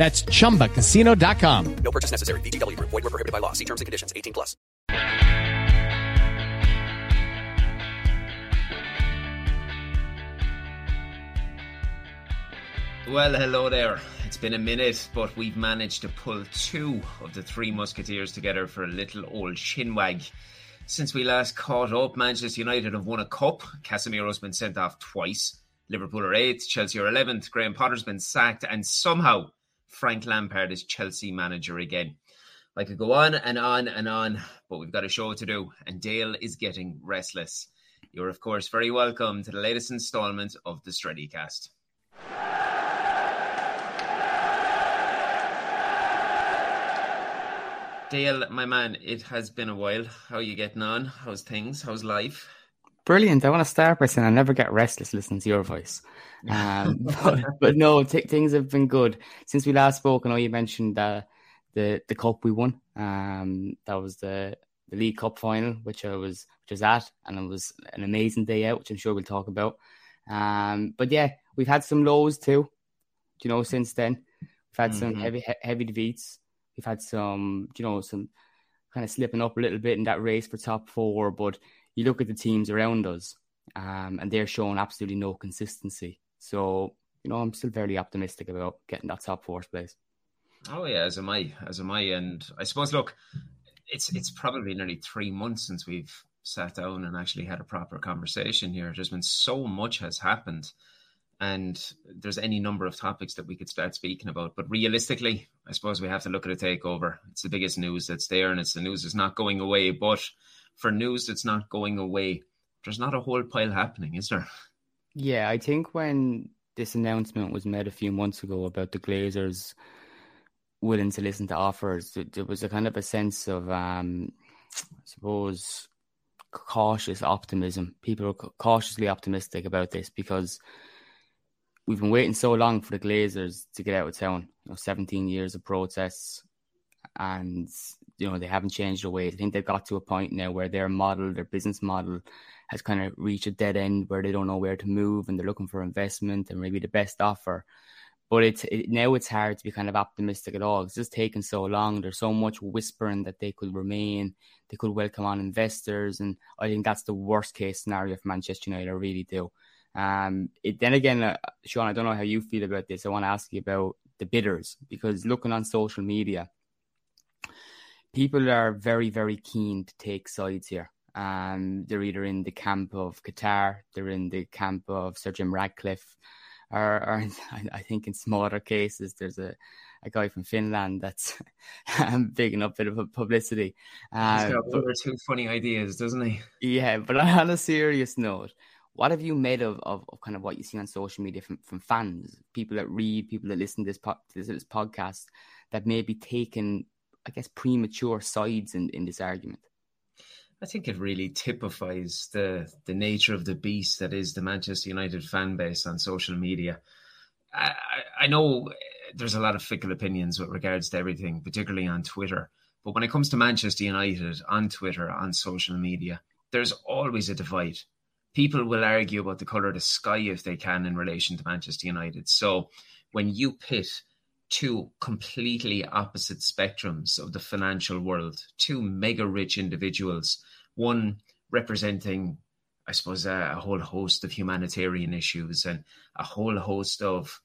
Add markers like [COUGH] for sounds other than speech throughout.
That's chumbacasino.com. No purchase necessary. VGW Group. Void were prohibited by law. See terms and conditions. 18 plus. Well, hello there. It's been a minute, but we've managed to pull two of the three Musketeers together for a little old shinwag. Since we last caught up, Manchester United have won a cup. Casemiro's been sent off twice. Liverpool are eighth, Chelsea are 11th. Graham Potter's been sacked, and somehow Frank Lampard is Chelsea manager again. I could go on and on and on, but we've got a show to do, and Dale is getting restless. You're, of course, very welcome to the latest instalment of the Streddycast. Dale, my man, it has been a while. How are you getting on? How's things? How's life? Brilliant. I want to start by saying I never get restless listening to your voice. Um, [LAUGHS] but, but, no, t- things have been good since we last spoke. I know you mentioned uh, the the cup we won. Um, that was the the League Cup final, which I was which was at, and it was an amazing day out, which I'm sure we'll talk about. Um, but yeah, we've had some lows too. You know, since then we've had mm-hmm. some heavy heavy defeats. We've had some, you know, some kind of slipping up a little bit in that race for top four, but you look at the teams around us, um, and they're showing absolutely no consistency. So, you know, I'm still very optimistic about getting that top four place. Oh yeah, as am I, as am I, and I suppose look, it's it's probably nearly three months since we've sat down and actually had a proper conversation here. There's been so much has happened, and there's any number of topics that we could start speaking about. But realistically, I suppose we have to look at a takeover. It's the biggest news that's there, and it's the news that's not going away. But for news that's not going away, there's not a whole pile happening, is there? Yeah, I think when this announcement was made a few months ago about the Glazers willing to listen to offers, there was a kind of a sense of, um, I suppose, cautious optimism. People are cautiously optimistic about this because we've been waiting so long for the Glazers to get out of town. You know, 17 years of protests, and you know they haven't changed their ways. I think they've got to a point now where their model, their business model, has kind of reached a dead end where they don't know where to move and they're looking for investment and maybe the best offer. But it's it, now it's hard to be kind of optimistic at all. It's just taken so long. There's so much whispering that they could remain, they could welcome on investors, and I think that's the worst case scenario for Manchester United. I really do. Um, it, then again, uh, Shaun, I don't know how you feel about this. I want to ask you about the bidders because looking on social media, people are very, very keen to take sides here. Um, they're either in the camp of Qatar, they're in the camp of Sir Jim Ratcliffe, or, or [LAUGHS] I think in smaller cases, there's a, a guy from Finland that's [LAUGHS] big enough bit of publicity. Uh, He's got one or two funny ideas, doesn't he? Yeah, but on a serious note, what have you made of, of, of, kind of what you see on social media from, from fans, people that read, people that listen to this, po- to this podcast that may be taking, I guess, premature sides in, in this argument? I think it really typifies the the nature of the beast that is the Manchester United fan base on social media. I, I know there's a lot of fickle opinions with regards to everything, particularly on Twitter. But when it comes to Manchester United on Twitter, on social media, there's always a divide. People will argue about the colour of the sky if they can in relation to Manchester United. So when you pit two completely opposite spectrums of the financial world, two mega rich individuals, one representing, I suppose, a, a, whole host of humanitarian issues and a whole host of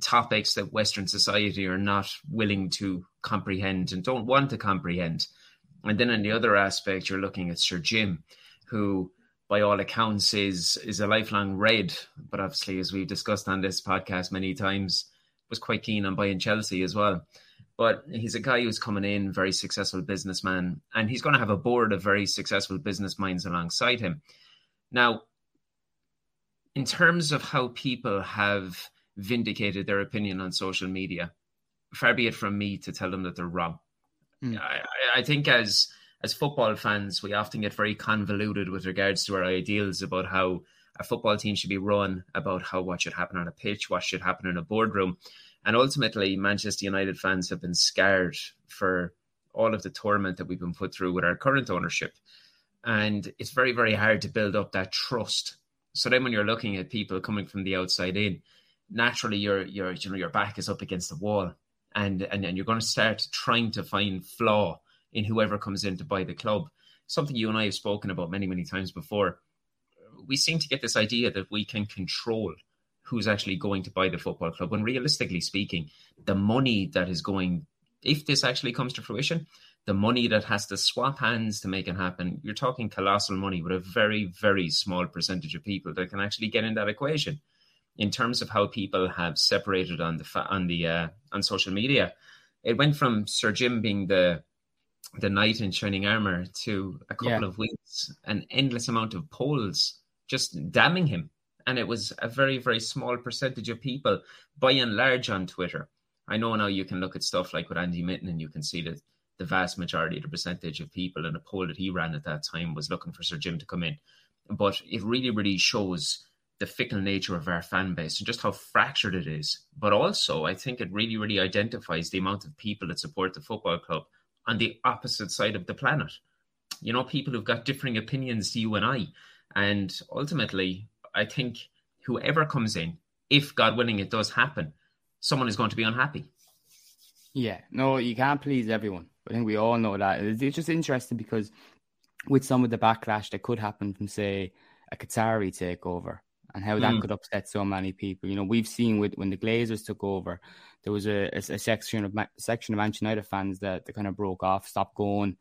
topics that Western society are not willing to comprehend and don't want to comprehend. And then on the other aspect, you're looking at Sir Jim, who by all accounts is is a lifelong red, but obviously, as we've discussed on this podcast many times, was quite keen on buying Chelsea as well. But he's a guy who's coming in, very successful businessman, and he's going to have a board of very successful business minds alongside him. Now, in terms of how people have vindicated their opinion on social media, far be it from me to tell them that they're wrong. Mm. I, I think as as football fans, we often get very convoluted with regards to our ideals about how a football team should be run, about how what should happen on a pitch, what should happen in a boardroom. And ultimately, Manchester United fans have been scarred for all of the torment that we've been put through with our current ownership. And it's very, very hard to build up that trust. So then when you're looking at people coming from the outside in, naturally your your you know your back is up against the wall and and, and you're going to start trying to find flaw in whoever comes in to buy the club. Something you and I have spoken about many, many times before. We seem to get this idea that we can control who's actually going to buy the football club. When realistically speaking, the money that is going, if this actually comes to fruition, the money that has to swap hands to make it happen, you're talking colossal money with a very, very small percentage of people that can actually get in that equation. In terms of how people have separated on the on the uh, on social media, it went from Sir Jim being the the knight in shining armor to a couple yeah. of weeks, an endless amount of polls just damning him. And it was a very, very small percentage of people, by and large, on Twitter. I know now you can look at stuff like with Andy Mitten and you can see that the vast majority of the percentage of people in a poll that he ran at that time was looking for Sir Jim to come in. But it really, really shows the fickle nature of our fan base and just how fractured it is. But also, I think it really, really identifies the amount of people that support the football club on the opposite side of the planet. You know, people who've got differing opinions to you and I. And ultimately, I think whoever comes in, if God willing it does happen, someone is going to be unhappy. Yeah, no, you can't please everyone. I think we all know that. It's just interesting because with some of the backlash that could happen from, say, a Qatari takeover and how that mm. could upset so many people. You know, we've seen with when the Glazers took over, there was a, a, a section of section of Manchester United fans that, that kind of broke off, stopped going,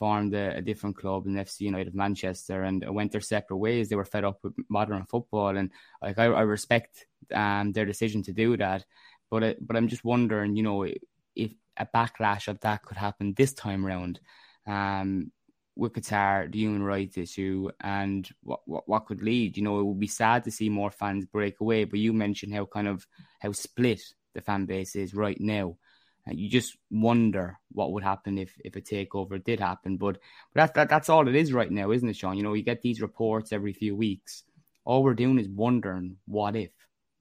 formed a, a, different club in FC United of Manchester, and went their separate ways. They were fed up with modern football, and like I, I respect um, their decision to do that. But uh, but I'm just wondering, you know, if a backlash of that could happen this time round. Um, with Qatar, the human rights issue, and what, what what could lead. You know, it would be sad to see more fans break away. But you mentioned how kind of how split the fan base is right now. You just wonder what would happen if, if a takeover did happen. But, but that, that, that's all it is right now, isn't it, Shaun? You know, you get these reports every few weeks. All we're doing is wondering what if,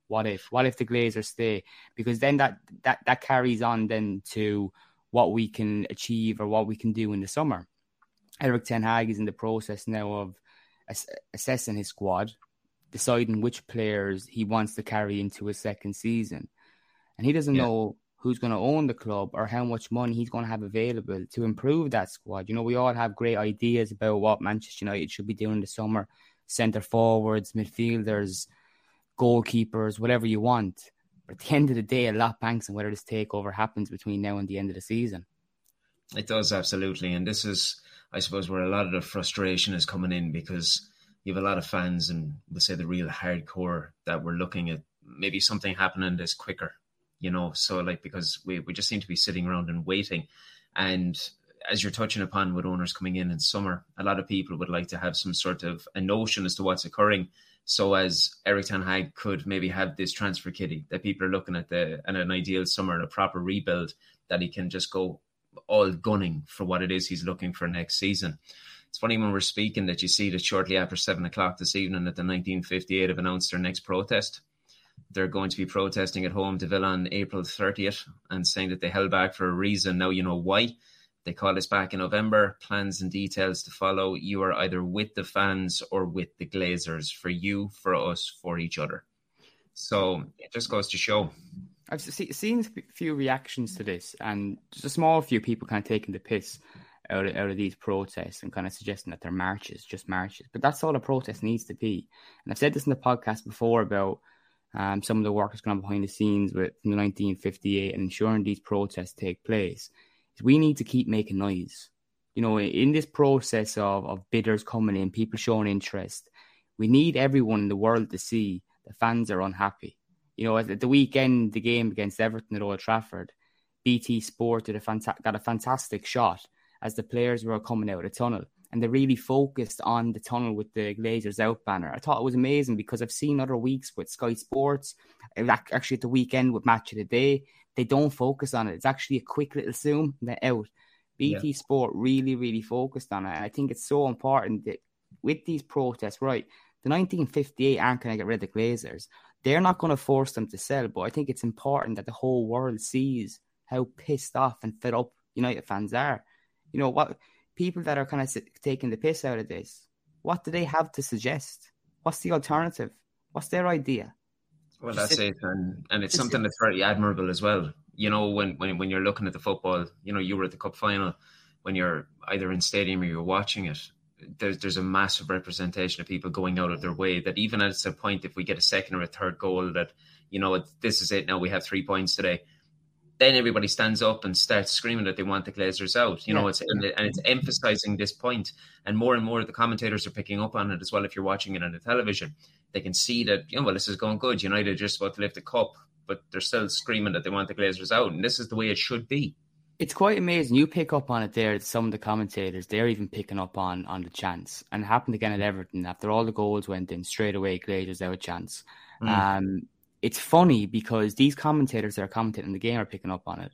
what if, what if the Glazers stay? Because then that, that, that carries on then to what we can achieve or what we can do in the summer. Erik Ten Hag is in the process now of ass- assessing his squad, deciding which players he wants to carry into his second season. And he doesn't yeah. know who's going to own the club or how much money he's going to have available to improve that squad. You know, we all have great ideas about what Manchester United should be doing this summer centre forwards, midfielders, goalkeepers, whatever you want. But at the end of the day, a lot banks on whether this takeover happens between now and the end of the season. It does, absolutely. And this is I suppose where a lot of the frustration is coming in because you have a lot of fans and we'll say the real hardcore that we're looking at maybe something happening this quicker, you know. So like because we, we just seem to be sitting around and waiting. And as you're touching upon with owners coming in in summer, a lot of people would like to have some sort of a notion as to what's occurring. So as Erik Ten Hag could maybe have this transfer kitty that people are looking at the and an ideal summer and a proper rebuild that he can just go all gunning for what it is he's looking for next season. It's funny when we're speaking that you see that shortly after seven o'clock this evening that the 1958 have announced their next protest. They're going to be protesting at home to Villa on April 30th and saying that they held back for a reason. Now you know why. They call us back in November. Plans and details to follow. You are either with the fans or with the Glazers. For you, for us, for each other. So it just goes to show. I've seen a few reactions to this, and just a small few people kind of taking the piss out of, out of these protests and kind of suggesting that they're marches, just marches. But that's all a protest needs to be. And I've said this in the podcast before about um, some of the work that's on behind the scenes with from 1958 and ensuring these protests take place. We need to keep making noise. You know, in this process of, of bidders coming in, people showing interest, we need everyone in the world to see the fans are unhappy. You know, at the weekend, the game against Everton at Old Trafford, BT Sport did a fanta- got a fantastic shot as the players were coming out of the tunnel and they really focused on the tunnel with the Glazers out banner. I thought it was amazing because I've seen other weeks with Sky Sports, eh, actually at the weekend with Match of the Day, they don't focus on it. It's actually a quick little zoom and they're out. BT yeah. Sport really, really focused on it. And I think it's so important that with these protests, right, the 1958 aren't going to get rid of the Glazers. They're not going to force them to sell, but I think it's important that the whole world sees how pissed off and fed up United fans are. You know what? People that are kind of taking the piss out of this, what do they mm. have to suggest? What's the alternative? What's their idea? Well, that's it, and and it's something that's very admirable as well. You know, when when when you're looking at the football, you know, you were at the cup final, when you're either in stadium or you're watching it. There's there's a massive representation of people going out of their way. That even at a point, if we get a second or a third goal, that you know this is it. Now we have three points today then everybody stands up and starts screaming that they want the Glazers out. You yeah. know, it's and, it's emphasizing this point, and more and more of the commentators are picking up on it as well. If you're watching it on the television, they can see that you know, well, this is going good. United are just about to lift the cup, but they're still screaming that they want the Glazers out, and this is the way it should be. It's quite amazing. You pick up on it there. Some of the commentators they're even picking up on on the chance, and it happened again at Everton after all the goals went in straight away. Glazers out chance. Mm. Um, it's funny because these commentators that are commentating the game are picking up on it.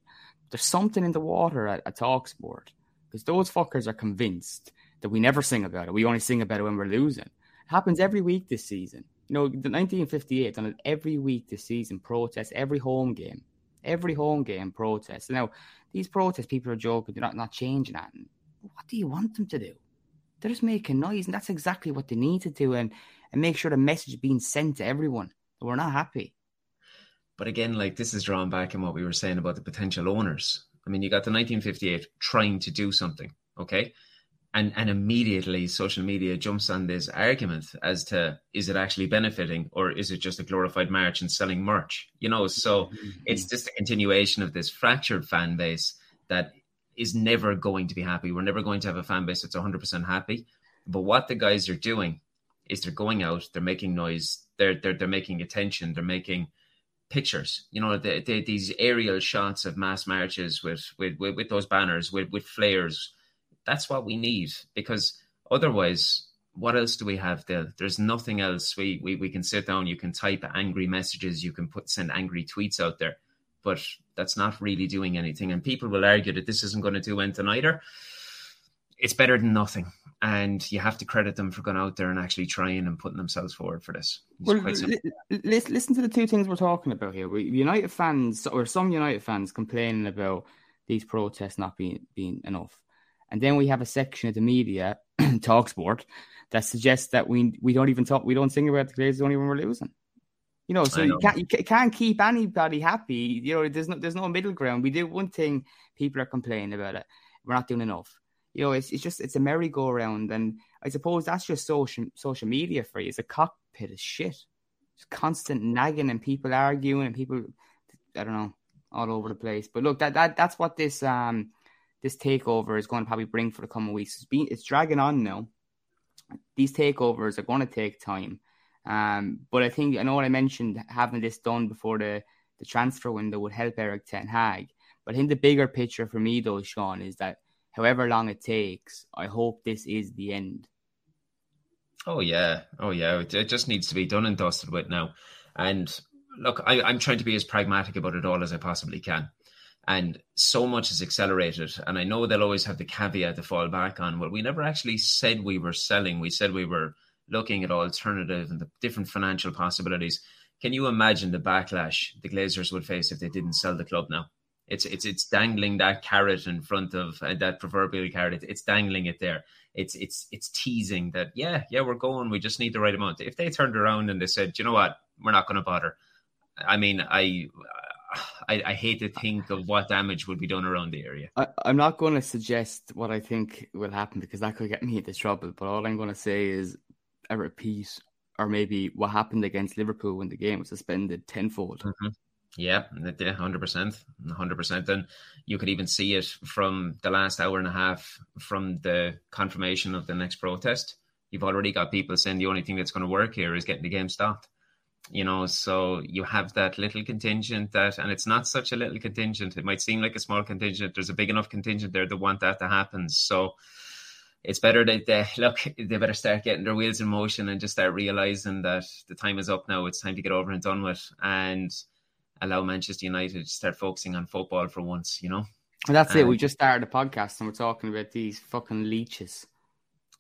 There's something in the water at, at Talksport because those fuckers are convinced that we never sing about it. We only sing about it when we're losing. It happens every week this season. You know, the 1958 done it every week this season. Protest every home game, every home game protest. Now, these protests, people are joking. They're not not changing that. What do you want them to do? They're just making noise, and that's exactly what they need to do, and and make sure the message is being sent to everyone that we're not happy. But again, like this is drawn back in what we were saying about the potential owners. I mean, you got the 1958 trying to do something, okay? And and immediately social media jumps on this argument as to is it actually benefiting or is it just a glorified march and selling merch? You know, so mm-hmm. it's just a continuation of this fractured fan base that is never going to be happy. We're never going to have a fan base that's 100% happy. But what the guys are doing is they're going out, they're making noise, they're they're they're making attention, they're making pictures. You know, the, the, these aerial shots of mass marches with with with, with those banners, with with flares. That's what we need because otherwise, what else do we have there? There's nothing else. We, we we can sit down. You can type angry messages. You can put send angry tweets out there, but that's not really doing anything. And people will argue that this isn't going to do anything either. It's better than nothing and you have to credit them for going out there and actually trying and putting themselves forward for this. It's well, li- listen to the two things we're talking about here. We, United fans or some United fans complaining about these protests not being being enough, and then we have a section of the media, [CLEARS THROAT] Talksport, that suggests that we we don't even talk, we don't sing about the Glazers only when we're losing. You know, so you can't you can't keep anybody happy. You know, there's no there's no middle ground. We do one thing, people are complaining about it. We're not doing enough you know, it's, it's just it's a merry-go-round, and I suppose that's just social social media for you. It's a cockpit of shit. It's constant nagging and people arguing and people, I don't know, all over the place. But look, that that that's what this um this takeover is going to probably bring for the coming weeks. It's been it's dragging on now. These takeovers are going to take time. Um, but I think I know what I mentioned having this done before the the transfer window would help Erik Ten Hag. But I think the bigger picture for me, though, Shaun, is that however long it takes, I hope this is the end. Oh yeah, oh yeah. It, it just needs to be done and dusted with now. And look, I, I'm trying to be as pragmatic about it all as I possibly can. And so much is accelerated. And I know they'll always have the caveat to fall back on. Well, we never actually said we were selling. We said we were looking at alternative and the different financial possibilities. Can you imagine the backlash the Glazers would face if they didn't sell the club now? It's it's it's dangling that carrot in front of uh, that proverbial carrot. It's dangling it there. It's it's it's teasing that yeah yeah we're going. We just need the right amount. If they turned around and they said, you know what, we're not going to bother. I mean, I, I I hate to think of what damage would be done around the area. I, I'm not going to suggest what I think will happen because that could get me into trouble. But all I'm going to say is a repeat, or maybe what happened against Liverpool when the game was suspended tenfold. Mm-hmm. Yeah, hundred percent, hundred percent. And you could even see it from the last hour and a half from the confirmation of the next protest. You've already got people saying the only thing that's going to work here is getting the game stopped. You know, so you have that little contingent that, and it's not such a little contingent. It might seem like a small contingent. There's a big enough contingent there that want that to happen. So it's better that they look. They better start getting their wheels in motion and just start realizing that the time is up now. It's time to get over and done with. And allow Manchester United to start focusing on football for once, you know? And that's um, it. We just started a podcast and we're talking about these fucking leeches.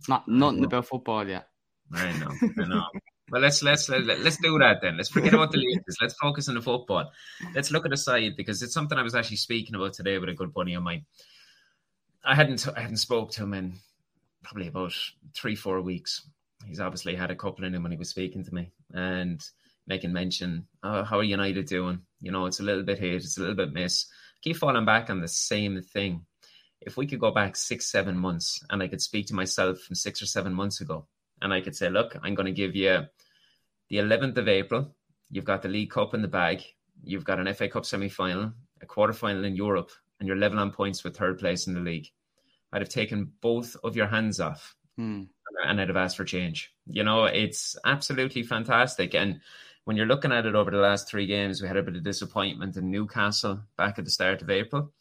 Not nothing about football yet. I know, I know. well, let's let's let, let's do that then. Let's forget about the leeches. Let's focus on the football. Let's look at the side because it's something I was actually speaking about today with a good buddy of mine. I hadn't I hadn't spoke to him in probably about three four weeks. He's obviously had a couple in him when he was speaking to me, and making mention, oh, how are United doing? You know, it's a little bit hate, it's a little bit miss. Keep falling back on the same thing. If we could go back six, seven months and I could speak to myself from six or seven months ago and I could say, look, I'm going to give you the 11th of April. You've got the League Cup in the bag. You've got an FA Cup semi final, a quarter final in Europe, and you're level on points with third place in the league. I'd have taken both of your hands off hmm. and I'd have asked for change. You know, it's absolutely fantastic. And when you're looking at it over the last three games, we had a bit of disappointment in Newcastle back at the start of April.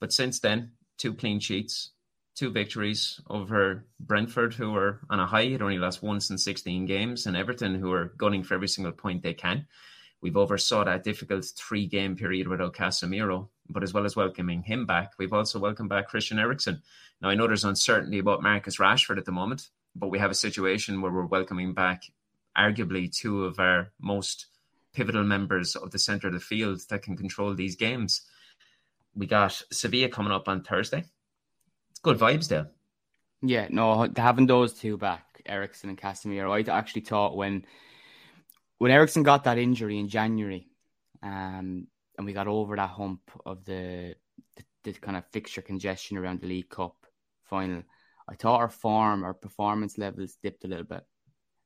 But since then, two clean sheets, two victories over Brentford, who are on a high, had only lost once in 16 games, and Everton, who are gunning for every single point they can. We've oversaw that difficult three game period without Casemiro, but as well as welcoming him back, we've also welcomed back Christian Eriksen. Now, I know there's uncertainty about Marcus Rashford at the moment, but we have a situation where we're welcoming back arguably two of our most pivotal members of the center of the field that can control these games. We got Sevilla coming up on Thursday. It's good vibes there. Yeah, no, having those two back, Eriksen and Casemiro, I actually thought when when Eriksen got that injury in January, um, and we got over that hump of the, the, the kind of fixture congestion around the League Cup final, I thought our form, our performance levels dipped a little bit.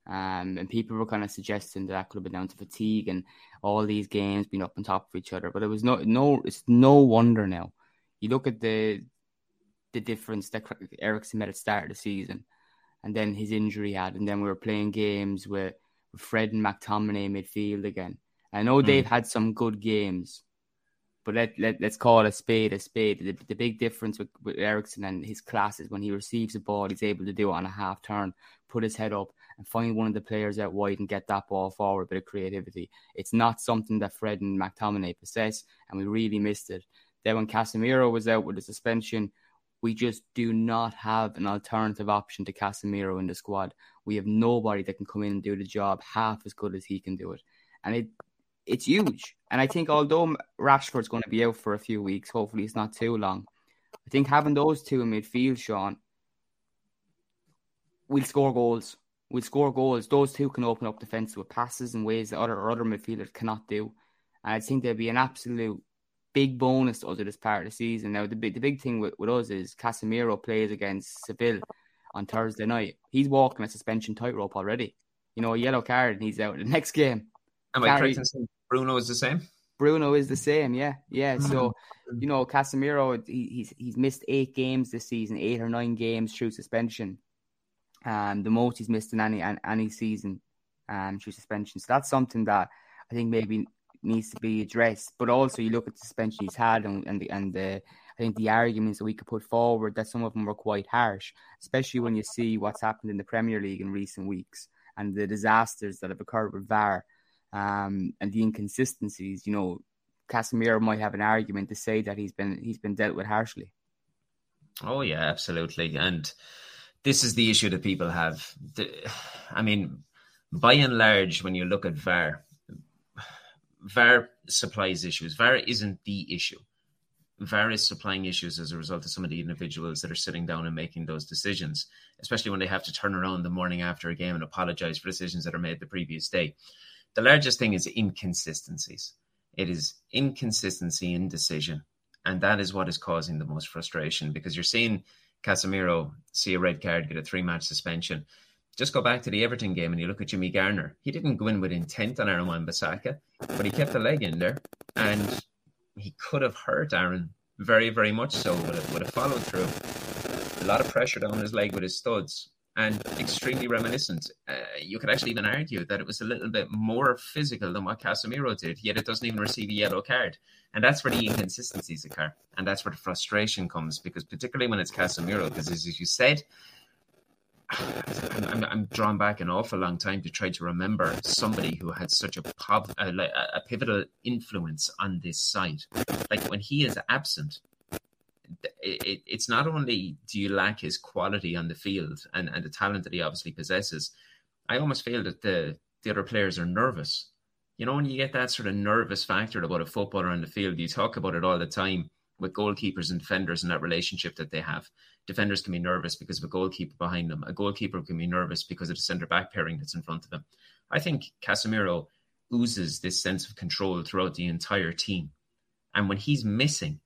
Um, and people were kind of suggesting that, that could have been down to fatigue and all these games being up on top of each other. But it was no, no, it's no wonder now. You look at the the difference that Eriksen made at the start of the season, and then his injury had, and then we were playing games with, with Fred and McTominay midfield again. I know mm. they've had some good games, but let, let, let's call a spade a spade. The, the big difference with, with Eriksen and his class is when he receives a ball, he's able to do it on a half turn, put his head up, and find one of the players out wide and get that ball forward, a bit of creativity. It's not something that Fred and McTominay possess, and we really missed it. Then when Casemiro was out with the suspension, we just do not have an alternative option to Casemiro in the squad. We have nobody that can come in and do the job half as good as he can do it. And it it's huge. And I think although Rashford's going to be out for a few weeks, hopefully it's not too long. I think having those two in midfield, Shaun, we'll score goals. We'll score goals. Those two can open up defence with passes in ways that other other midfielders cannot do. And I think there'll be an absolute big bonus to us at this part of the season. Now the big the big thing with, with us is Casemiro plays against Seville on Thursday night. He's walking a suspension tightrope already. You know, a yellow card and he's out the next game. Am I correct Bruno is the same? Bruno is the same, yeah, yeah. So mm-hmm. you know, Casemiro, he, he's he's missed eight games this season, eight or nine games through suspension. Um, the most he's missed in any any season, um, through suspension. So that's something that I think maybe needs to be addressed. But also, you look at the suspension he's had, and and the, and the I think the arguments that we could put forward that some of them were quite harsh, especially when you see what's happened in the Premier League in recent weeks and the disasters that have occurred with VAR um, and the inconsistencies, you know, Casemiro might have an argument to say that he's been he's been dealt with harshly. Oh yeah, absolutely. And this is the issue that people have. I mean, by and large, when you look at VAR, VAR supplies issues. VAR isn't the issue. VAR is supplying issues as a result of some of the individuals that are sitting down and making those decisions, especially when they have to turn around the morning after a game and apologize for decisions that are made the previous day. The largest thing is inconsistencies. It is inconsistency in decision. And that is what is causing the most frustration because you're seeing Casemiro see a red card, get a three match suspension. Just go back to the Everton game and you look at Jimmy Garner. He didn't go in with intent on Aaron Wan-Bissaka, but he kept the leg in there and he could have hurt Aaron very, very much so with a, with a follow through. A lot of pressure down his leg with his studs and extremely reminiscent. Uh, you could actually even argue that it was a little bit more physical than what Casemiro did, yet it doesn't even receive a yellow card. And that's where the inconsistencies occur. And that's where the frustration comes, because particularly when it's Casemiro, because as you said, I'm, [SIGHS] I'm, I'm, drawn back an awful long time to try to remember somebody who had such a, pov- a, a pivotal influence on this side. Like when he is absent, it, it's not only do you lack his quality on the field and, and the talent that he obviously possesses, I almost feel that the, the other players are nervous. You know, when you get that sort of nervous factor about a footballer on the field, you talk about it all the time with goalkeepers and defenders and that relationship that they have. Defenders can be nervous because of a goalkeeper behind them. A goalkeeper can be nervous because of the centre back pairing that's in front of him. I think Casemiro oozes this sense of control throughout the entire team. And when he's missing,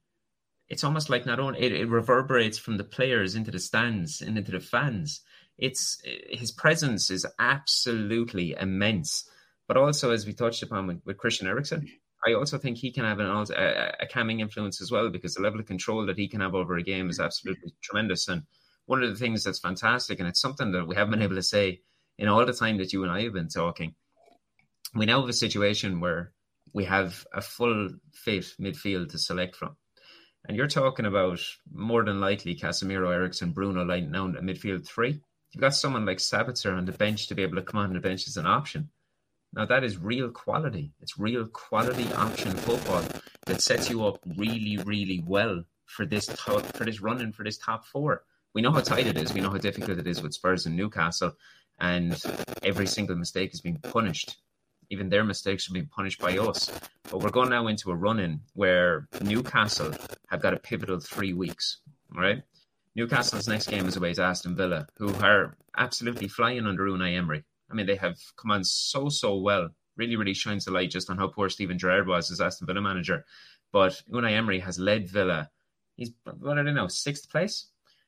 it's almost like not only it, it, reverberates from the players into the stands and into the fans. It's his presence is absolutely immense. But also, as we touched upon with, with Christian Eriksen, I also think he can have an, a, a calming influence as well because the level of control that he can have over a game is absolutely tremendous. And one of the things that's fantastic, and it's something that we haven't been able to say in all the time that you and I have been talking, we now have a situation where we have a full fit midfield to select from. And you're talking about more than likely Casemiro, Eriksen, Bruno lining down a midfield three. You've got someone like Sabitzer on the bench to be able to come on the bench as an option. Now that is real quality. It's real quality option football that sets you up really, really well for this top, for this running for this top four. We know how tight it is. We know how difficult it is with Spurs and Newcastle, and every single mistake is being punished even their mistakes are being punished by us. But we're going now into a run in where Newcastle have got a pivotal three weeks, right? Newcastle's next game is away to Aston Villa, who are absolutely flying under Unai Emery. I mean, they have come on so, so well. Really, really shines the light just on how poor Steven Gerrard was as Aston Villa manager. But Unai Emery has led Villa. He's, what I do they know, sixth place?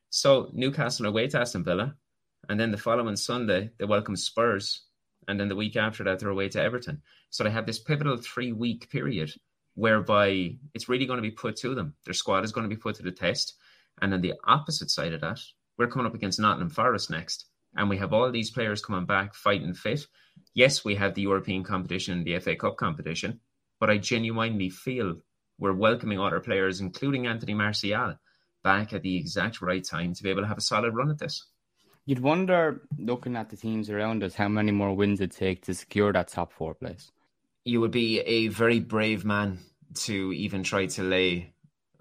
So Newcastle away to Aston Villa. And then the following Sunday, they welcome Spurs and then the week after that they're away to Everton. So they have this pivotal three week period whereby it's really going to be put to them. Their squad is going to be put to the test. And then the opposite side of that, we're coming up against Nottingham Forest next. And we have all these players coming back fighting fit. Yes, we have the European competition, and the FA Cup competition, but I genuinely feel we're welcoming other players, including Anthony Martial, back at the exact right time to be able to have a solid run at this. You'd wonder, looking at the teams around us, how many more wins it take to secure that top four place. You would be a very brave man to even try to lay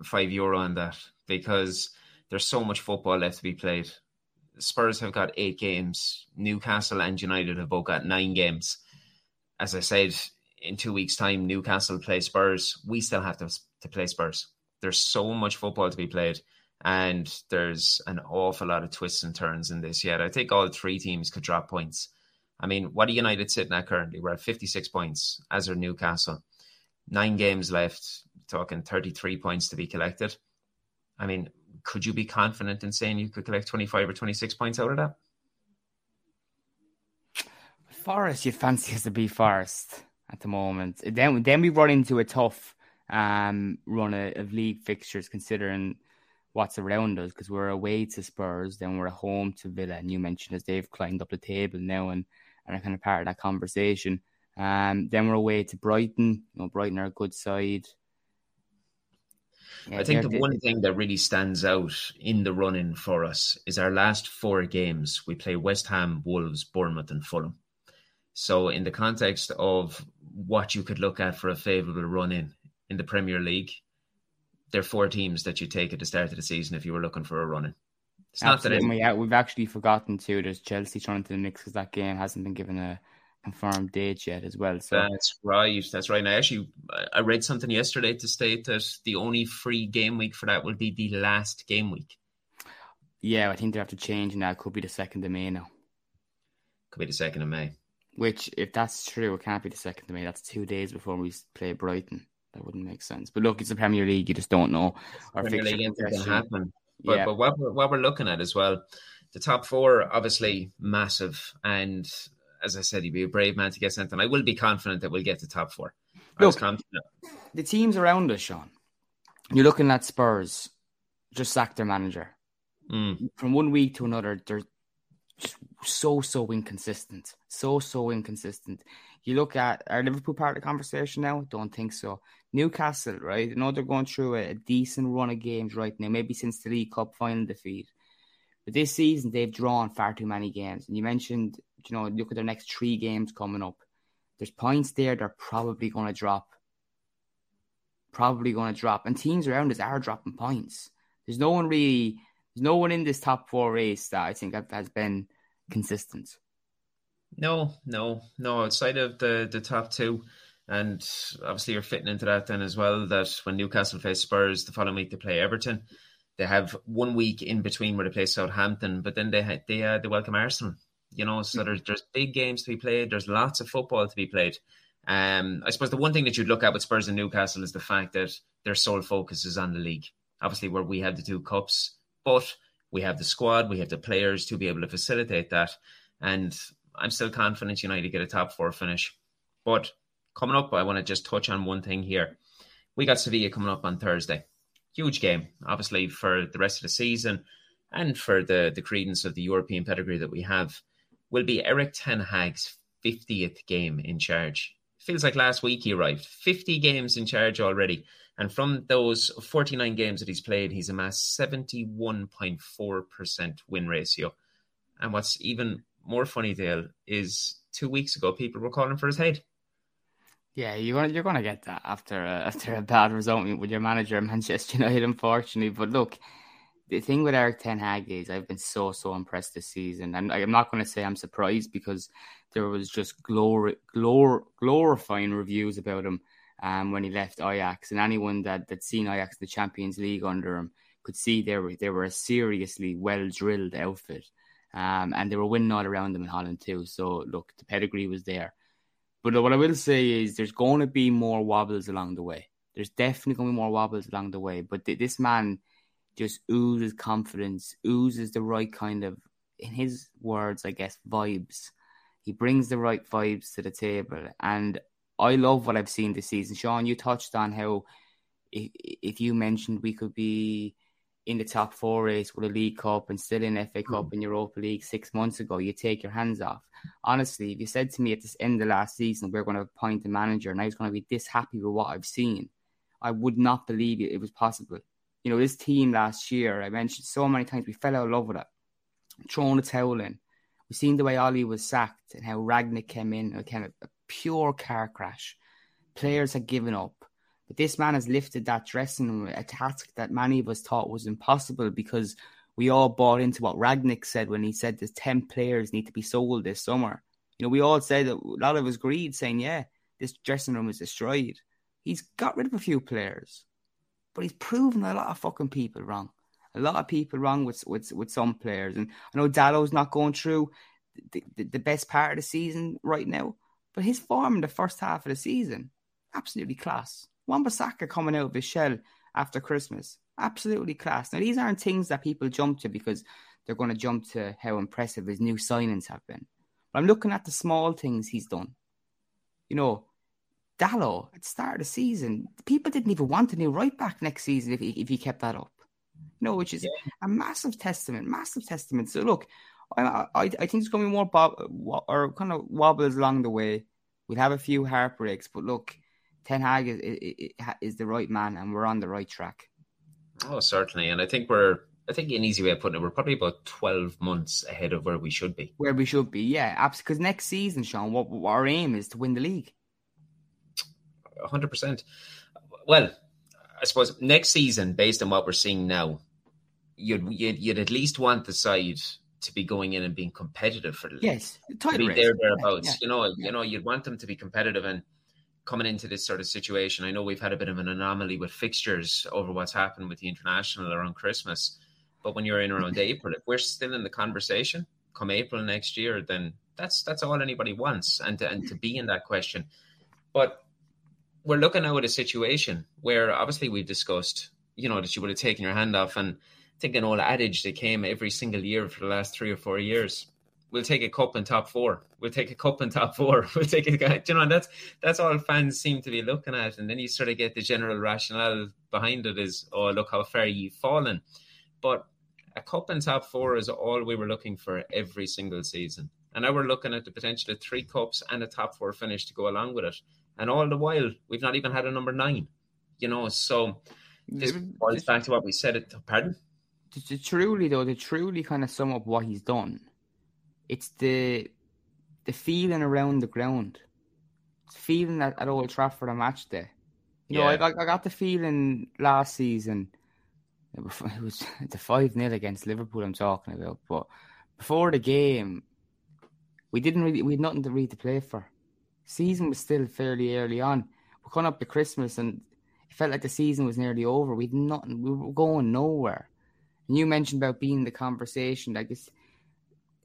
five euro on that because there's so much football left to be played. Spurs have got eight games. Newcastle and United have both got nine games. As I said, in two weeks' time, Newcastle play Spurs. We still have to, to play Spurs. There's so much football to be played and there's an awful lot of twists and turns in this yet. I think all three teams could drop points. I mean, what are United sitting at currently? We're at 56 points, as are Newcastle. Nine games left, talking 33 points to be collected. I mean, could you be confident in saying you could collect 25 or 26 points out of that? Forest, you'd fancy us to be Forest at the moment. Then, then we run into a tough um, run of, of league fixtures, considering what's around us because we're away to Spurs, then we're at home to Villa. And you mentioned as they've climbed up the table now and, and are kind of part of that conversation. Um, then we're away to Brighton. You know, Brighton are a good side. Yeah, I think the one thing that really stands out in the running for us is our last four games. We play West Ham, Wolves, Bournemouth, and Fulham. So, in the context of what you could look at for a favourable run in in the Premier League, there are four teams that you take at the start of the season if you were looking for a running. It's Absolutely. not that it, yeah, we've actually forgotten too. There's Chelsea trying to the mix because that game hasn't been given a confirmed date yet as well. So That's right. That's right. And I actually I read something yesterday to state that the only free game week for that will be the last game week. yeah, I think they have to change, now. It could be the second of May now. Could be the second of May. Which, if that's true, it can't be the second of May. That's two days before we play Brighton. That wouldn't make sense. But look, it's the Premier League. You just don't know. Our Premier League anything can happen. But, Yeah. but what, we're, what we're looking at as well, the top four obviously massive, and as I said, you'd be a brave man to get sent, and I will be confident that we'll get the top four. I was Look, confident. the teams around us, Shaun. You're looking at Spurs, just sacked their manager. Mm. From one week to another, they're just so so inconsistent, so so inconsistent. You look at are Liverpool part of the conversation now? Don't think so. Newcastle, right? I know they're going through a, a decent run of games right now, maybe since the League Cup final defeat. But this season, they've drawn far too many games. And you mentioned, you know, look at their next three games coming up. There's points there they're probably going to drop. Probably going to drop. And teams around us are dropping points. There's no one really, there's no one in this top four race that I think has been consistent. No, no, no. Outside of the the top two, and obviously you're fitting into that then as well. That when Newcastle face Spurs the following week, they play Everton. They have one week in between where they play Southampton, but then they they uh, they welcome Arsenal. You know, so there's there's big games to be played. There's lots of football to be played. Um, I suppose the one thing that you'd look at with Spurs and Newcastle is the fact that their sole focus is on the league. Obviously, where we have the two cups, but we have the squad, we have the players to be able to facilitate that. And I'm still confident United get a top four finish. But coming up, I want to just touch on one thing here. We got Sevilla coming up on Thursday. Huge game, obviously, for the rest of the season and for the, the credence of the European pedigree that we have. Will be Erik Ten Hag's 50th game in charge. Feels like last week he arrived. 50 games in charge already. And from those 49 games that he's played, he's amassed 71.4% win ratio. And what's even more funny, Dale, is two weeks ago people were calling for his head. Yeah, you're gonna you're gonna get that after a, after a bad result with your manager Manchester United, unfortunately. But look, the thing with Erik Ten Hag is I've been so so impressed this season, and I'm not going to say I'm surprised because there was just glor- glor- glorifying reviews about him um, when he left Ajax, and anyone that that seen Ajax in the Champions League under him could see they were they were a seriously well drilled outfit, um, and they were winning all around them in Holland too. So look, the pedigree was there. But what I will say is there's going to be more wobbles along the way. There's definitely going to be more wobbles along the way. But th- this man just oozes confidence, oozes the right kind of, in his words, I guess, vibes. He brings the right vibes to the table. And I love what I've seen this season. Sean, you touched on how if, if you mentioned we could be in the top four race with a League Cup and still in FA Cup mm. and Europa League six months ago, you take your hands off. Honestly, if you said to me at the end of last season we're going to appoint a manager and I was going to be this happy with what I've seen, I would not believe it, it was possible. You know, this team last year, I mentioned so many times, we fell out of love with it, throwing the towel in. We've seen the way Ole was sacked and how Rangnick came in, a kind of a pure car crash. Players had given up. But this man has lifted that dressing room, a task that many of us thought was impossible because we all bought into what Rangnick said when he said the 10 players need to be sold this summer. You know, we all said that a lot of us agreed, saying, yeah, this dressing room is destroyed. He's got rid of a few players, but he's proven a lot of fucking people wrong. A lot of people wrong with with, with some players. And I know Dalot's not going through the, the, the best part of the season right now, but his form in the first half of the season, absolutely class. Wan-Bissaka coming out of his shell after Christmas. Absolutely class. Now, these aren't things that people jump to because they're going to jump to how impressive his new signings have been. But I'm looking at the small things he's done. You know, Dalot at the start of the season, people didn't even want a new right back next season if he, if he kept that up. You know, which is a massive testament, massive testament. So look, I I, I think there's going to be more bob, or kind of wobbles along the way. We'll have a few heartbreaks, but look, Ten Hag is, is, is the right man, and we're on the right track. Oh, certainly. And I think we're, I think an easy way of putting it, we're probably about 12 months ahead of where we should be. Where we should be, yeah, absolutely. Because next season, Shaun, what, what our aim is to win the league. 100%. Well, I suppose next season, based on what we're seeing now, you'd, you'd, you'd at least want the side to be going in and being competitive for the league. Yes, to be race. there thereabouts. Yeah, You know, yeah. you know, you'd want them to be competitive and coming into this sort of situation. I know we've had a bit of an anomaly with fixtures over what's happened with the international around Christmas, but when you're in around [LAUGHS] April, if we're still in the conversation come April next year, then that's that's all anybody wants, and to, and to be in that question. But we're looking now at a situation where obviously we've discussed, you know, that you would have taken your hand off. And I think an old adage that came every single year for the last three or four years. We'll take a cup in top four. We'll take a cup in top four. [LAUGHS] We'll take a, guy. you know, and that's that's all fans seem to be looking at. And then you sort of get the general rationale behind it is, oh, look how far you've fallen. But a cup in top four is all we were looking for every single season. And now we're looking at the potential of three cups and a top four finish to go along with it. And all the while, we've not even had a number nine. You know, so this boils back to what we said. At, pardon. to, to truly though to truly kind of sum up what he's done it's the the feeling around the ground. It's feeling at, at Old Trafford on match day. You know I, Yeah. got, I got the feeling last season it was, [LAUGHS] the 5 0 against Liverpool I'm talking about but before the game we didn't really we had nothing to to play for. Season was still fairly early on. We're coming up to Christmas and it felt like the season was nearly over. We'd nothing we were going nowhere. And you mentioned about being in the conversation. Like this,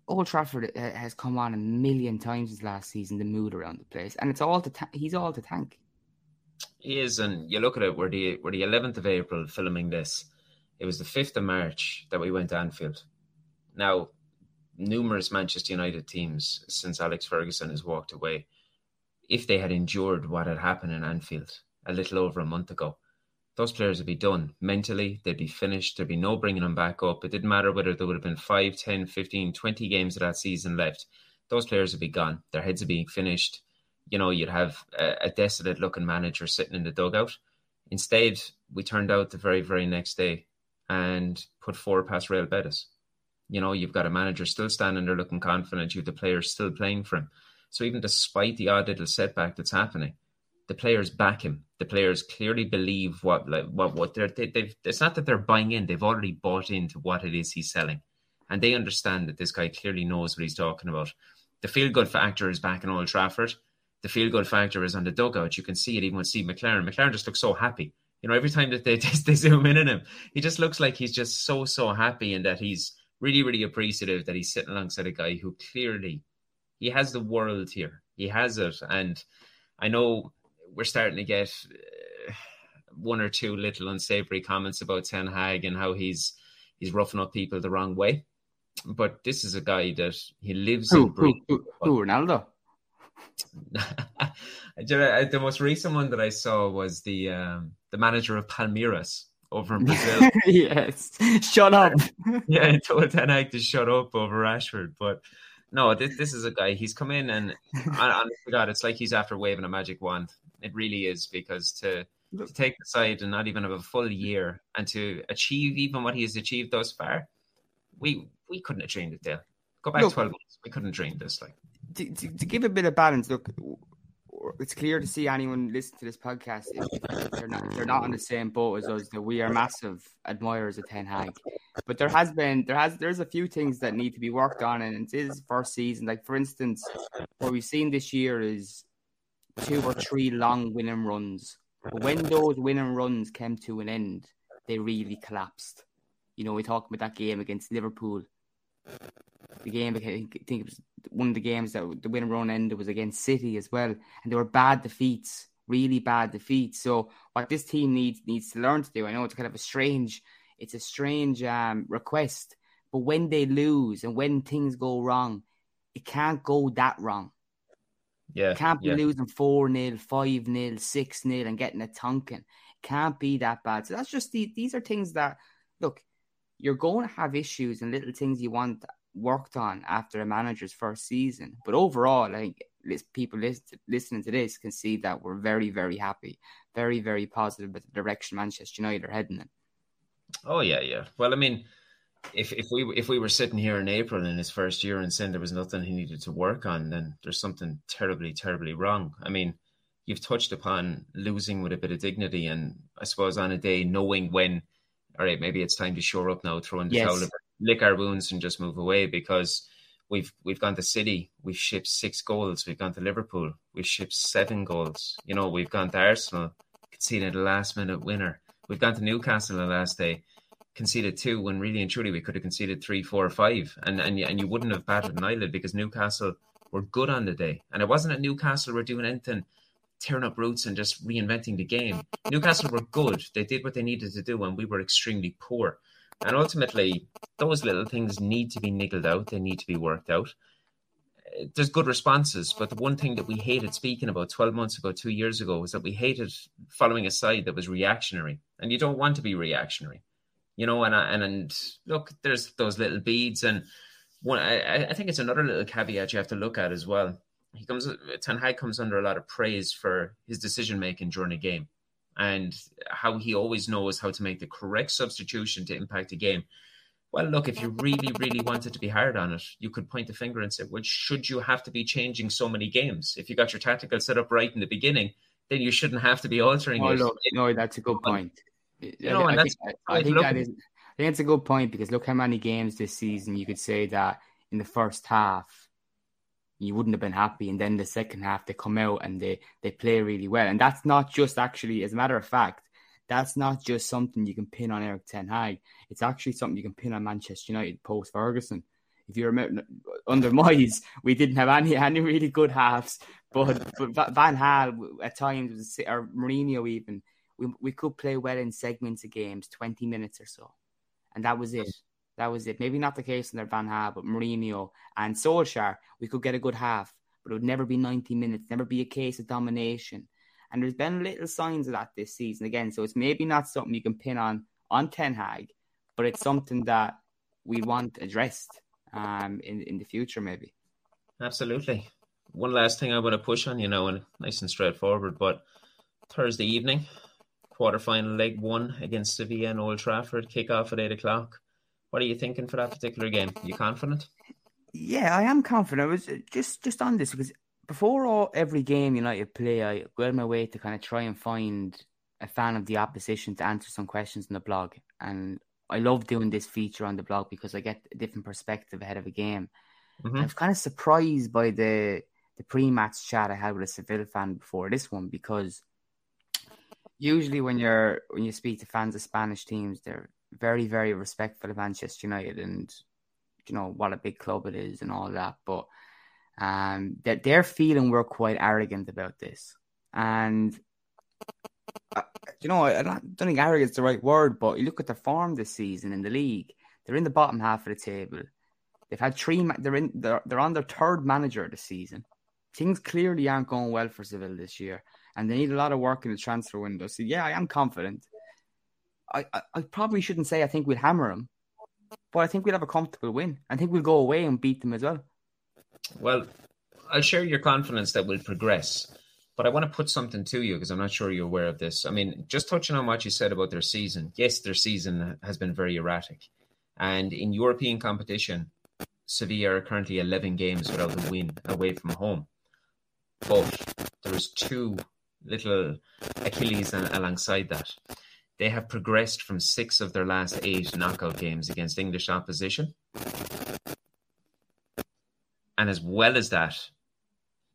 Old Trafford uh, has come on a million times this last season. The mood around the place, and it's all to ta- he's all to thank. He is, and you look at it. We're the we're the eleventh of April filming this. It was the fifth of March that we went to Anfield. Now, numerous Manchester United teams since Alex Ferguson has walked away, if they had endured what had happened in Anfield a little over a month ago, those players would be done mentally. They'd be finished. There'd be no bringing them back up. It didn't matter whether there would have been 5, 10, 15, 20 games of that season left. Those players would be gone. Their heads would be finished. You know, you'd have a, a desolate looking manager sitting in the dugout. Instead, we turned out the very, very next day and put four past Real Betis. You know, you've got a manager still standing there looking confident. You have the players still playing for him. So even despite the odd little setback that's happening, the players back him. The players clearly believe what like what what they're they, they've. It's not that they're buying in; they've already bought into what it is he's selling, and they understand that this guy clearly knows what he's talking about. The feel good factor is back in Old Trafford. The feel good factor is on the dugout. You can see it even with Steve McClaren. McClaren just looks so happy. You know, every time that [LAUGHS] they they zoom in on him, he just looks like he's just so so happy, and that he's really really appreciative that he's sitting alongside a guy who clearly he has the world here. He has it, and I know we're starting to get uh, one or two little unsavory comments about Ten Hag and how he's he's roughing up people the wrong way. But this is a guy that he lives Who, and who, breathes. who, who, Ronaldo? Do you know, the most recent one that I saw was the um, the manager of Palmeiras over in [LAUGHS] Brazil. yes, shut up. [LAUGHS] yeah, I told Ten Hag to shut up over Rashford. But no, this this is a guy. He's come in and honest to God, it's like he's after waving a magic wand. It really is because to to take the side and not even have a full year and to achieve even what he has achieved thus far, we we couldn't have dreamed it. There, go back Look- twelve months. We couldn't dream this. Like, to, to, to give a bit of balance, look, it's clear to see anyone listen to this podcast they're not they're not on the same boat as us that we are massive admirers of Ten Hag. But there has been there has there's a few things that need to be worked on, and it's his first season. Like for instance, what we've seen this year is two or three long winning runs. But when [LAUGHS] those winning runs came to an end, they really collapsed. You know, we talked about that game against Liverpool. The game, I think it was one of the games that the winning run ended was against City as well, and they were bad defeats, really bad defeats. So what this team needs needs to learn to do, I know it's kind of a strange, it's a strange um, request, but when they lose and when things go wrong, it can't go that wrong. Yeah, can't be yeah. losing 4 0, 5 0, 6 0 and getting a tonkin. Can't be that bad. So that's just the, these are things that, look, you're going to have issues and little things you want worked on after a manager's first season. But overall, I think people listen, listening to this can see that we're very, very happy, very, very positive about the direction Manchester United are heading in. Oh yeah, yeah. Well, I mean, if if we if we were sitting here in April in his first year and saying there was nothing he needed to work on, then there's something terribly, terribly wrong. I mean, you've touched upon losing with a bit of dignity, and I suppose on a day knowing when, all right, maybe it's time to shore up now, throwing the Yes. towel. lick our wounds and just move away because we've we've gone to City, we've shipped six goals. We've gone to Liverpool, we've shipped seven goals. You know, we've gone to Arsenal, conceded a last minute winner. We've gone to Newcastle the last day, conceded two when really and truly we could have conceded three, four, or five, and and and you wouldn't have batted an eyelid because Newcastle were good on the day, and it wasn't at Newcastle were doing anything tearing up roots and just reinventing the game. Newcastle were good. They did what they needed to do, and we were extremely poor. And ultimately, those little things need to be niggled out. They need to be worked out. There's good responses, but the one thing that we hated speaking about 12 months ago, two years ago, was that we hated following a side that was reactionary. And you don't want to be reactionary, you know. And and, and look, there's those little beads, and one. I, I think it's another little caveat you have to look at as well. He comes, Ten Hag comes under a lot of praise for his decision making during a game and how he always knows how to make the correct substitution to impact a game. Well, look, if you really, really wanted to be hard on it, you could point the finger and say, well, should you have to be changing so many games? If you got your tactical set up right in the beginning, then you shouldn't have to be altering oh, it. Look, no, that's a good point. You know, I, I think, I think that is. I think it's a good point because look how many games this season you could say that in the first half you wouldn't have been happy. And then the second half, they come out and they, they play really well. And that's not just actually, as a matter of fact, that's not just something you can pin on Erik Ten Hag. It's actually something you can pin on Manchester United post Ferguson. If you remember, under [LAUGHS] Moyes, we didn't have any any really good halves, but, but Van Gaal at times, was, or Mourinho even, we, we could play well in segments of games, 20 minutes or so. And that was it. That was it. Maybe not the case in Van Gaal, but Mourinho and Solskjaer, we could get a good half, but it would never be 90 minutes, never be a case of domination. And there's been little signs of that this season again. So it's maybe not something you can pin on on Ten Hag, but it's something that we want addressed um, in in the future, maybe. Absolutely. One last thing I want to push on, you know, and nice and straightforward, but Thursday evening, quarterfinal leg one against Sevilla and Old Trafford, kick off at eight o'clock. What are you thinking for that particular game? Are you confident? Yeah, I am confident. I was just just on this because before all every game United play, I go out of my way to kind of try and find a fan of the opposition to answer some questions in the blog, and I love doing this feature on the blog because I get a different perspective ahead of a game. Mm-hmm. I was kind of surprised by the the pre-match chat I had with a Seville fan before this one because usually when you're when you speak to fans of Spanish teams, they're very, very respectful of Manchester United and you know what a big club it is and all that. But um, that they're feeling we're quite arrogant about this, and uh, you know I don't, think arrogant is the right word, but you look at the form this season in the league; they're in the bottom half of the table. They've had three. They're in. They're, they're on their third manager this season. Things clearly aren't going well for Seville this year, and they need a lot of work in the transfer window. So yeah, I am confident. I, I, I probably shouldn't say I think we'll hammer them, but I think we'll have a comfortable win. I think we'll go away and beat them as well. Well, I'll share your confidence that we'll progress, but I want to put something to you because I'm not sure you're aware of this. I mean, just touching on what you said about their season, yes, their season has been very erratic. And in European competition, Sevilla are currently 11 games without a win away from home. But there's two little Achilles alongside that. They have progressed from six of their last eight knockout games against English opposition. And as well as that,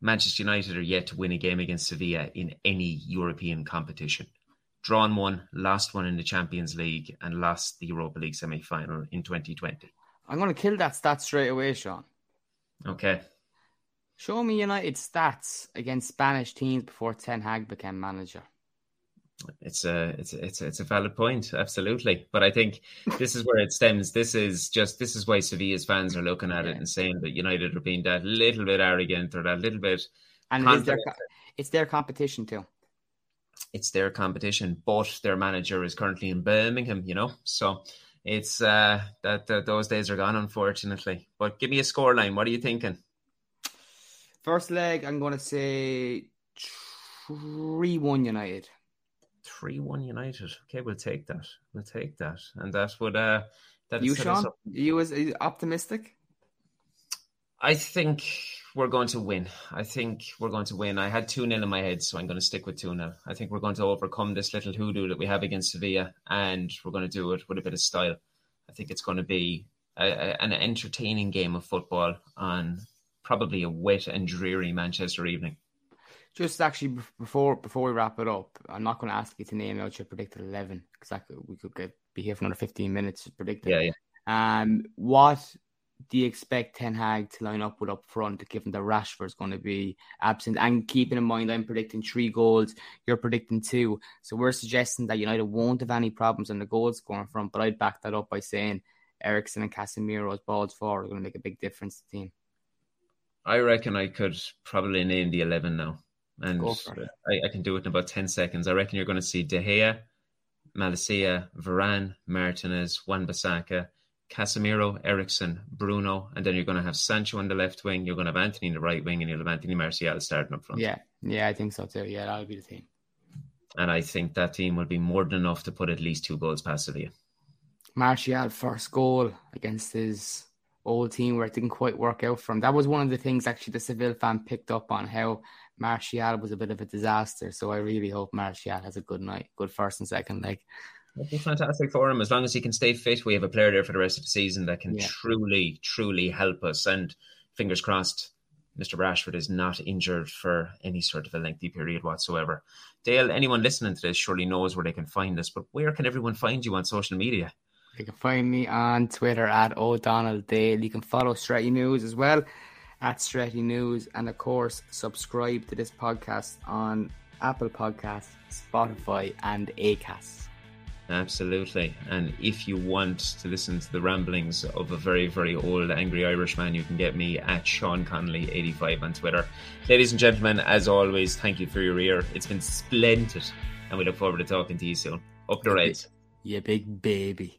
Manchester United are yet to win a game against Sevilla in any European competition. Drawn one, lost one in the Champions League, and lost the Europa League semi final in 2020. I'm going to kill that stat straight away, Shaun. Okay. Show me United stats against Spanish teams before Ten Hag became manager. It's a it's a, it's a, it's a valid point, absolutely. But I think this is where it stems. This is just this is why Sevilla's fans are looking at it and saying that United are being that little bit arrogant or that little bit. And it their, it's their competition too. It's their competition, but their manager is currently in Birmingham. You know, so it's uh that, that those days are gone, unfortunately. But give me a scoreline. What are you thinking? First leg, I'm going to say three one United. Three one United. Okay, we'll take that. We'll take that, and that would uh. That you, Shaun? You as optimistic? I think we're going to win. I think we're going to win. I had 2 0 in my head, so I'm going to stick with 2 0. I think we're going to overcome this little hoodoo that we have against Sevilla, and we're going to do it with a bit of style. I think it's going to be a, a, an entertaining game of football on probably a wet and dreary Manchester evening. Just actually before before we wrap it up, I'm not going to ask you to name out your predicted eleven because we could get, be here for another 15 minutes to predict. Yeah, yeah. Um, what do you expect Ten Hag to line up with up front, given that Rashford's going to be absent? And keeping in mind, I'm predicting three goals, you're predicting two. So we're suggesting that United won't have any problems on the goal scoring front, but I'd back that up by saying Eriksen and Casemiro as balls forward are going to make a big difference to the team. I reckon I could probably name the 11 now. And I, I, can do it in about 10 seconds. I reckon you're going to see De Gea, Malacia, Varane, Martinez, Wan-Bissaka, Casemiro, Eriksen, Bruno, and then you're going to have Sancho on the left wing. You're going to have Antony in the right wing, and you'll have Anthony Martial starting up front. Yeah, yeah, I think so too. Yeah, that'll be the team. And I think that team will be more than enough to put at least two goals past Sevilla. Martial first goal against his old team where it didn't quite work out for him. That was one of the things actually the Seville fan picked up on how Martial was a bit of a disaster. So I really hope Martial has a good night, good first and second leg. It'd be fantastic for him as long as he can stay fit. We have a player there for the rest of the season that can yeah. truly, truly help us. And fingers crossed, Mr. Rashford is not injured for any sort of a lengthy period whatsoever. Dale, anyone listening to this surely knows where they can find us, but where can everyone find you on social media? You can find me on Twitter at O'Donnell Dale. You can follow Stretty News as well at Stretty News. And of course, subscribe to this podcast on Apple Podcasts, Spotify, and Acast. Absolutely. And if you want to listen to the ramblings of a very, very old angry Irishman, you can get me at Sean Connolly85 on Twitter. Ladies and gentlemen, as always, thank you for your ear. It's been splendid. And we look forward to talking to you soon. Up the Reds. You big baby.